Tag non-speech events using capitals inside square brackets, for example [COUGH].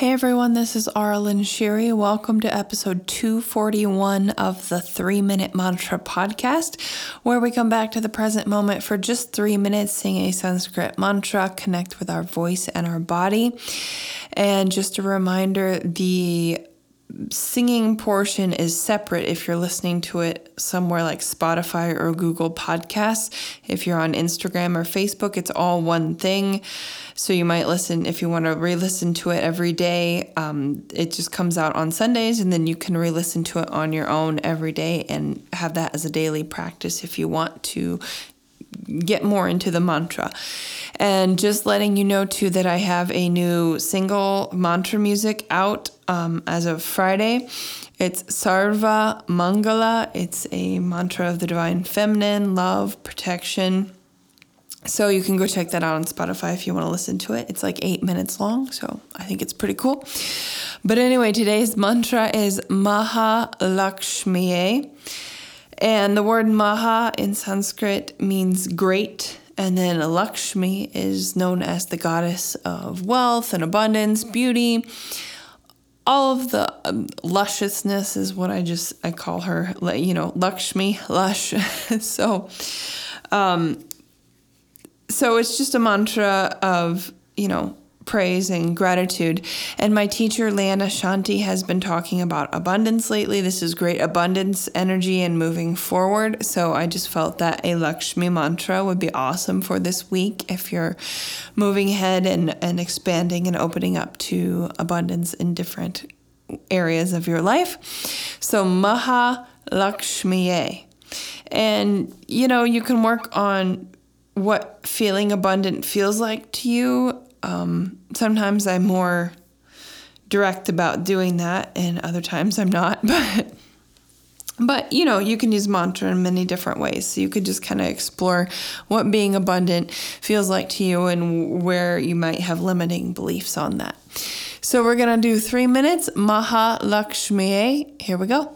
Hey everyone, this is Arlen Shiri. Welcome to episode 241 of the Three Minute Mantra podcast, where we come back to the present moment for just three minutes, sing a Sanskrit mantra, connect with our voice and our body. And just a reminder the singing portion is separate if you're listening to it somewhere like Spotify or Google Podcasts. If you're on Instagram or Facebook, it's all one thing. So you might listen if you want to re listen to it every day. Um, it just comes out on Sundays, and then you can re listen to it on your own every day and have that as a daily practice if you want to get more into the mantra. And just letting you know too that I have a new single mantra music out um, as of Friday. It's Sarva Mangala. It's a mantra of the divine feminine, love, protection. So you can go check that out on Spotify if you want to listen to it. It's like eight minutes long, so I think it's pretty cool. But anyway, today's mantra is Maha Lakshmiye. And the word Maha in Sanskrit means great. And then Lakshmi is known as the goddess of wealth and abundance, beauty. All of the um, lusciousness is what I just I call her, you know, Lakshmi, lush. [LAUGHS] so, um, so it's just a mantra of you know praise and gratitude. And my teacher, Leanna Shanti, has been talking about abundance lately. This is great abundance energy and moving forward. So I just felt that a Lakshmi mantra would be awesome for this week if you're moving ahead and, and expanding and opening up to abundance in different areas of your life. So Maha Lakshmiye. And you know, you can work on what feeling abundant feels like to you um, sometimes I'm more direct about doing that, and other times I'm not. [LAUGHS] But but you know, you can use mantra in many different ways. So you could just kind of explore what being abundant feels like to you and where you might have limiting beliefs on that. So we're gonna do three minutes. Maha Lakshmi. Here we go.